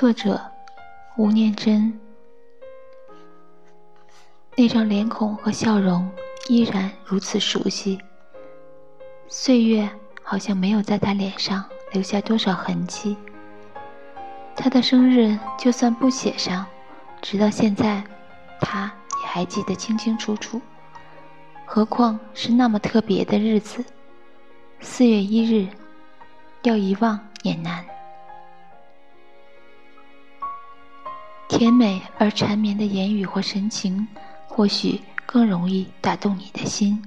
作者吴念真。那张脸孔和笑容依然如此熟悉，岁月好像没有在他脸上留下多少痕迹。他的生日就算不写上，直到现在，他也还记得清清楚楚。何况是那么特别的日子，四月一日，要遗忘也难。甜美而缠绵的言语或神情，或许更容易打动你的心。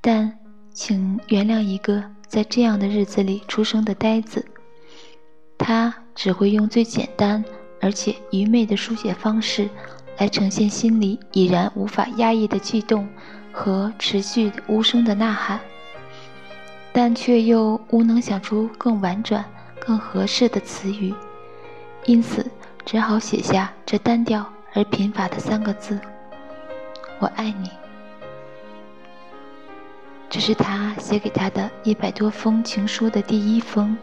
但，请原谅一个在这样的日子里出生的呆子，他只会用最简单而且愚昧的书写方式。来呈现心里已然无法压抑的悸动和持续无声的呐喊，但却又无能想出更婉转、更合适的词语，因此只好写下这单调而贫乏的三个字：“我爱你。”这是他写给他的一百多封情书的第一封。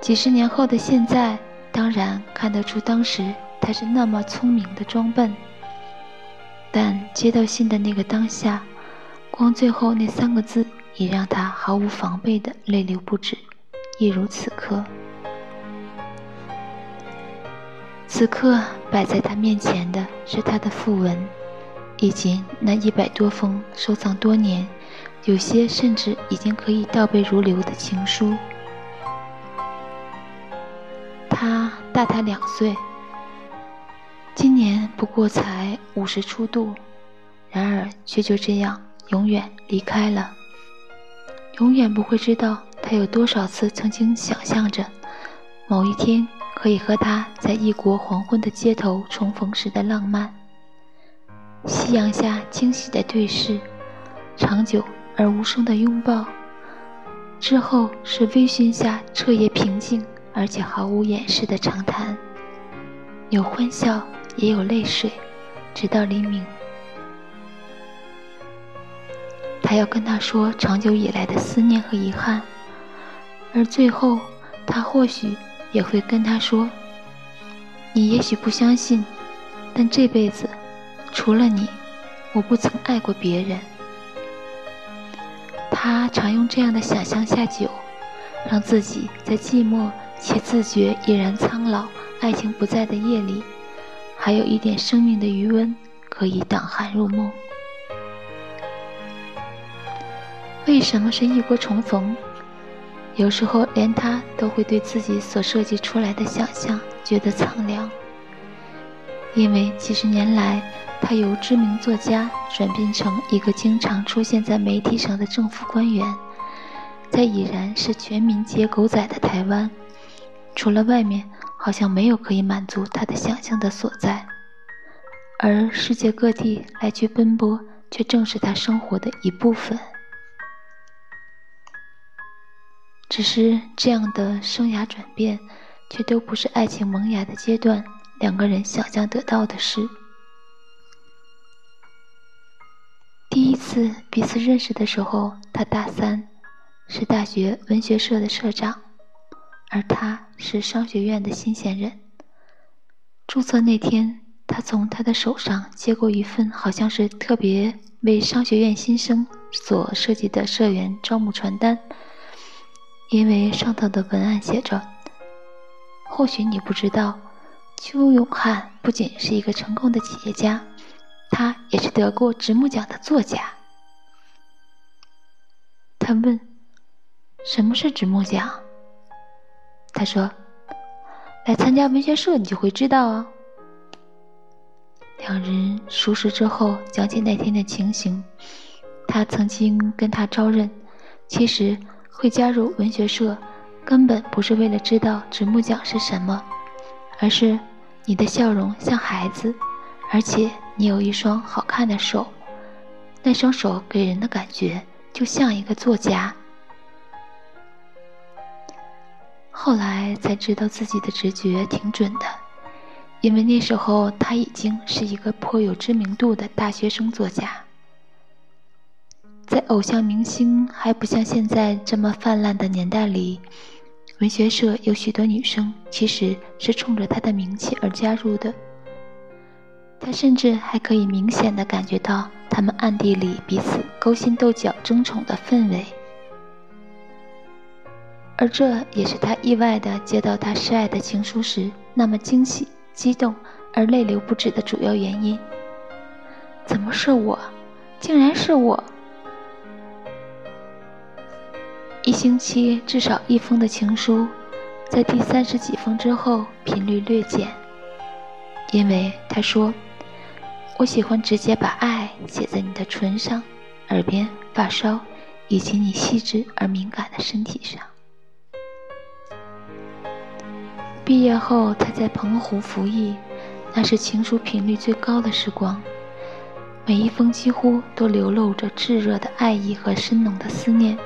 几十年后的现在，当然看得出当时。他是那么聪明的装笨，但接到信的那个当下，光最后那三个字已让他毫无防备的泪流不止，一如此刻。此刻摆在他面前的是他的讣文，以及那一百多封收藏多年，有些甚至已经可以倒背如流的情书。他大他两岁。今年不过才五十出度，然而却就这样永远离开了。永远不会知道他有多少次曾经想象着，某一天可以和他在异国黄昏的街头重逢时的浪漫。夕阳下惊喜的对视，长久而无声的拥抱，之后是微醺下彻夜平静而且毫无掩饰的长谈，有欢笑。也有泪水，直到黎明。他要跟他说长久以来的思念和遗憾，而最后，他或许也会跟他说：“你也许不相信，但这辈子，除了你，我不曾爱过别人。”他常用这样的想象下酒，让自己在寂寞且自觉已然苍老、爱情不在的夜里。还有一点生命的余温，可以挡寒入梦。为什么是异国重逢？有时候连他都会对自己所设计出来的想象觉得苍凉。因为几十年来，他由知名作家转变成一个经常出现在媒体上的政府官员，在已然是全民皆狗仔的台湾，除了外面。好像没有可以满足他的想象的所在，而世界各地来去奔波，却正是他生活的一部分。只是这样的生涯转变，却都不是爱情萌芽的阶段两个人想象得到的事。第一次彼此认识的时候，他大三，是大学文学社的社长。而他是商学院的新鲜人。注册那天，他从他的手上接过一份好像是特别为商学院新生所设计的社员招募传单，因为上头的文案写着：“或许你不知道，邱永汉不仅是一个成功的企业家，他也是得过直木奖的作家。”他问：“什么是直木奖？”他说：“来参加文学社，你就会知道哦。”两人熟识之后，讲起那天的情形。他曾经跟他招认，其实会加入文学社，根本不是为了知道直木奖是什么，而是你的笑容像孩子，而且你有一双好看的手，那双手给人的感觉就像一个作家。后来才知道自己的直觉挺准的，因为那时候他已经是一个颇有知名度的大学生作家。在偶像明星还不像现在这么泛滥的年代里，文学社有许多女生其实是冲着他的名气而加入的。他甚至还可以明显的感觉到他们暗地里彼此勾心斗角、争宠的氛围，而这也是他意外的接到他示爱的情书时那么惊喜、激动而泪流不止的主要原因。怎么是我？竟然是我！一星期至少一封的情书，在第三十几封之后频率略减，因为他说。我喜欢直接把爱写在你的唇上、耳边、发梢，以及你细致而敏感的身体上。毕业后，他在澎湖服役，那是情书频率最高的时光，每一封几乎都流露着炙热的爱意和深浓的思念。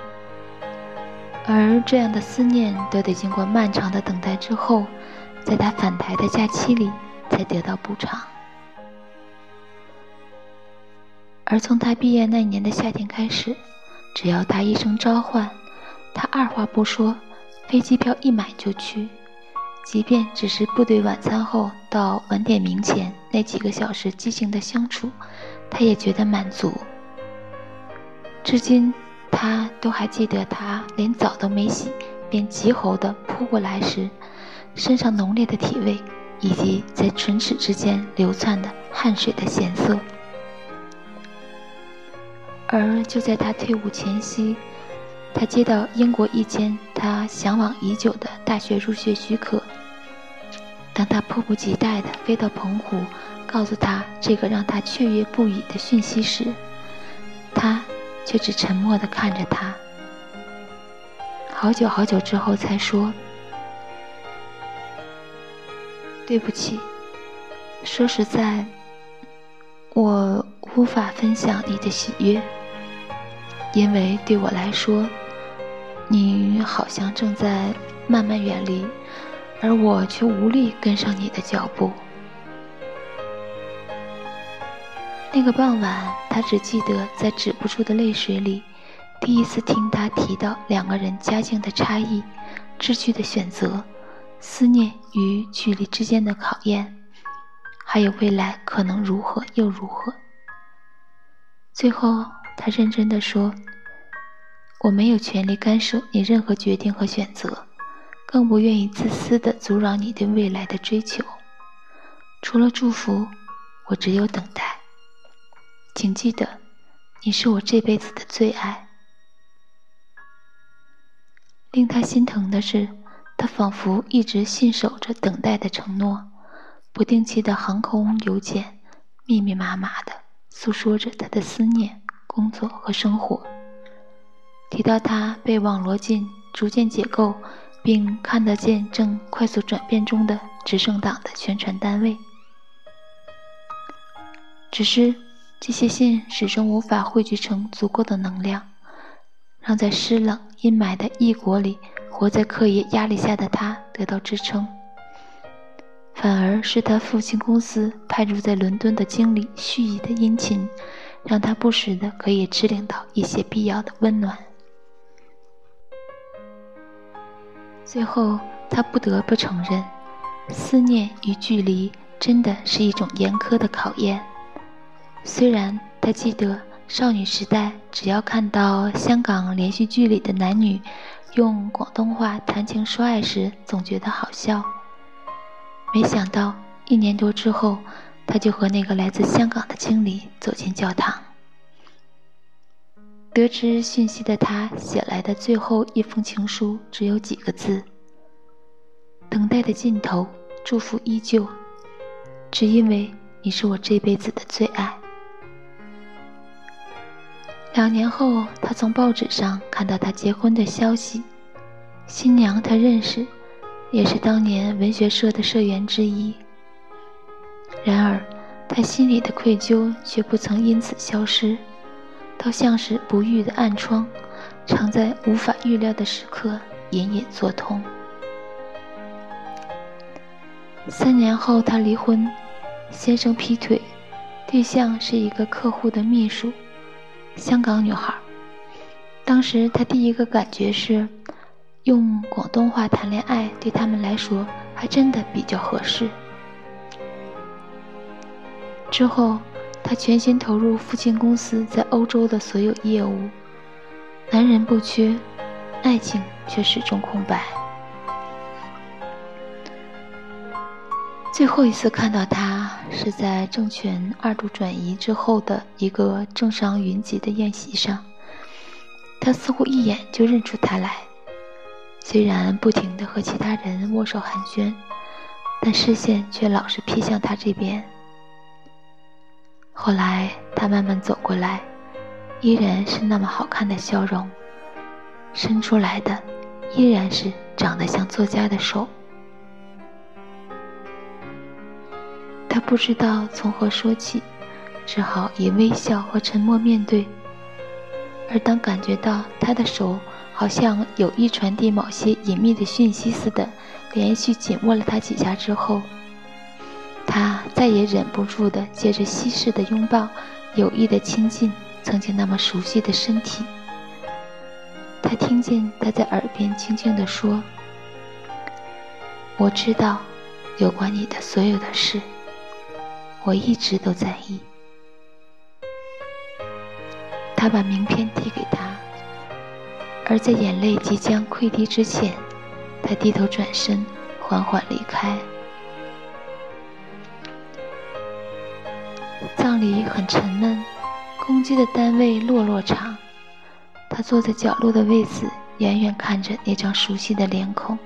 而这样的思念，都得经过漫长的等待之后，在他返台的假期里才得到补偿。而从他毕业那年的夏天开始，只要他一声召唤，他二话不说，飞机票一买就去，即便只是部队晚餐后到晚点名前那几个小时激情的相处，他也觉得满足。至今，他都还记得他连澡都没洗便急吼地扑过来时，身上浓烈的体味，以及在唇齿之间流窜的汗水的咸涩。而就在他退伍前夕，他接到英国一间他向往已久的大学入学许可。当他迫不及待地飞到澎湖，告诉他这个让他雀跃不已的讯息时，却只沉默地看着他。好久好久之后才说：“对不起，说实在，我无法分享你的喜悦。”因为对我来说，你好像正在慢慢远离，而我却无力跟上你的脚步。那个傍晚，他只记得在止不住的泪水里，第一次听他提到两个人家境的差异、志趣的选择、思念与距离之间的考验，还有未来可能如何又如何。最后。他认真的说：“我没有权利干涉你任何决定和选择，更不愿意自私的阻扰你对未来的追求。除了祝福，我只有等待。请记得，你是我这辈子的最爱。”令他心疼的是，他仿佛一直信守着等待的承诺，不定期的航空邮件，密密麻麻的诉说着他的思念。工作和生活。提到他被网罗进逐渐解构，并看得见正快速转变中的执政党的宣传单位，只是这些信始终无法汇聚成足够的能量，让在湿冷阴霾的异国里活在课业压力下的他得到支撑。反而是他父亲公司派驻在伦敦的经理蓄意的殷勤。让他不时的可以支领到一些必要的温暖。最后，他不得不承认，思念与距离真的是一种严苛的考验。虽然他记得少女时代，只要看到香港连续剧里的男女用广东话谈情说爱时，总觉得好笑。没想到一年多之后。他就和那个来自香港的经理走进教堂。得知讯息的他写来的最后一封情书只有几个字：“等待的尽头，祝福依旧，只因为你是我这辈子的最爱。”两年后，他从报纸上看到他结婚的消息，新娘他认识，也是当年文学社的社员之一。然而，他心里的愧疚却不曾因此消失，倒像是不愈的暗疮，常在无法预料的时刻隐隐作痛。三年后，他离婚，先生劈腿，对象是一个客户的秘书，香港女孩。当时他第一个感觉是，用广东话谈恋爱对他们来说还真的比较合适。之后，他全心投入父亲公司在欧洲的所有业务，男人不缺，爱情却始终空白。最后一次看到他是在政权二度转移之后的一个政商云集的宴席上，他似乎一眼就认出他来。虽然不停地和其他人握手寒暄，但视线却老是瞥向他这边。后来他慢慢走过来，依然是那么好看的笑容，伸出来的依然是长得像作家的手。他不知道从何说起，只好以微笑和沉默面对。而当感觉到他的手，好像有意传递某些隐秘的讯息似的，连续紧握了他几下之后，他再也忍不住的借着稀释的拥抱，有意的亲近曾经那么熟悉的身体。他听见他在耳边轻轻地说：“我知道，有关你的所有的事，我一直都在意。”他把名片递给他。而在眼泪即将溃堤之前，他低头转身，缓缓离开。葬礼很沉闷，公鸡的单位落落场。他坐在角落的位子，远远看着那张熟悉的脸孔，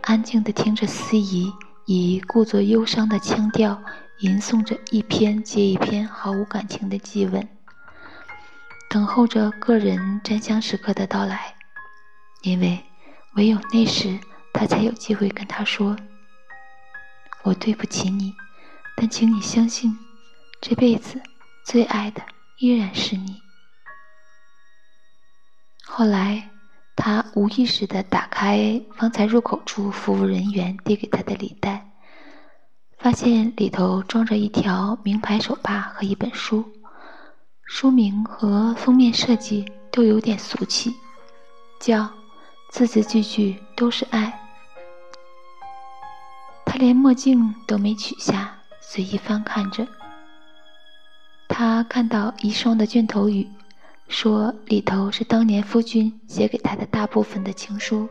安静地听着司仪以故作忧伤的腔调吟诵着一篇接一篇毫无感情的祭文。等候着个人占香时刻的到来，因为唯有那时，他才有机会跟他说：“我对不起你，但请你相信，这辈子最爱的依然是你。”后来，他无意识地打开方才入口处服务人员递给他的礼袋，发现里头装着一条名牌手帕和一本书。书名和封面设计都有点俗气，叫字字句句都是爱。他连墨镜都没取下，随意翻看着。他看到遗孀的卷头语，说里头是当年夫君写给他的大部分的情书。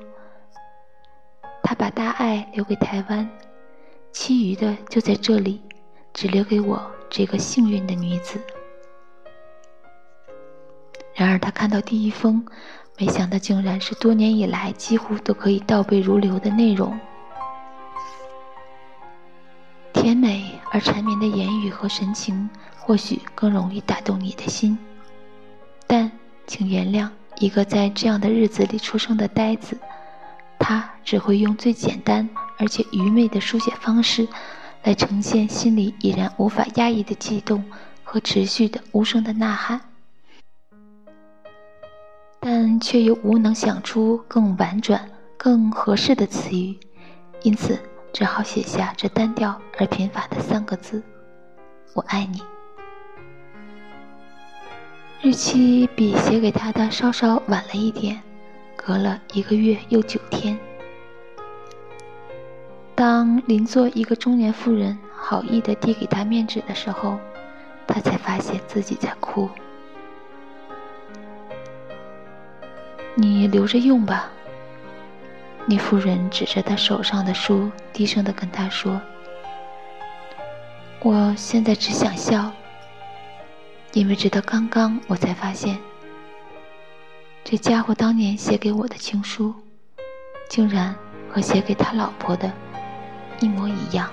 他把大爱留给台湾，其余的就在这里，只留给我这个幸运的女子。然而，他看到第一封，没想到竟然是多年以来几乎都可以倒背如流的内容。甜美而缠绵的言语和神情，或许更容易打动你的心。但请原谅，一个在这样的日子里出生的呆子，他只会用最简单而且愚昧的书写方式，来呈现心里已然无法压抑的悸动和持续的无声的呐喊。但却又无能想出更婉转、更合适的词语，因此只好写下这单调而贫乏的三个字：“我爱你。”日期比写给他的稍稍晚了一点，隔了一个月又九天。当邻座一个中年妇人好意地递给他面纸的时候，他才发现自己在哭。你留着用吧。那妇人指着他手上的书，低声的跟他说：“我现在只想笑，因为直到刚刚我才发现，这家伙当年写给我的情书，竟然和写给他老婆的一模一样。”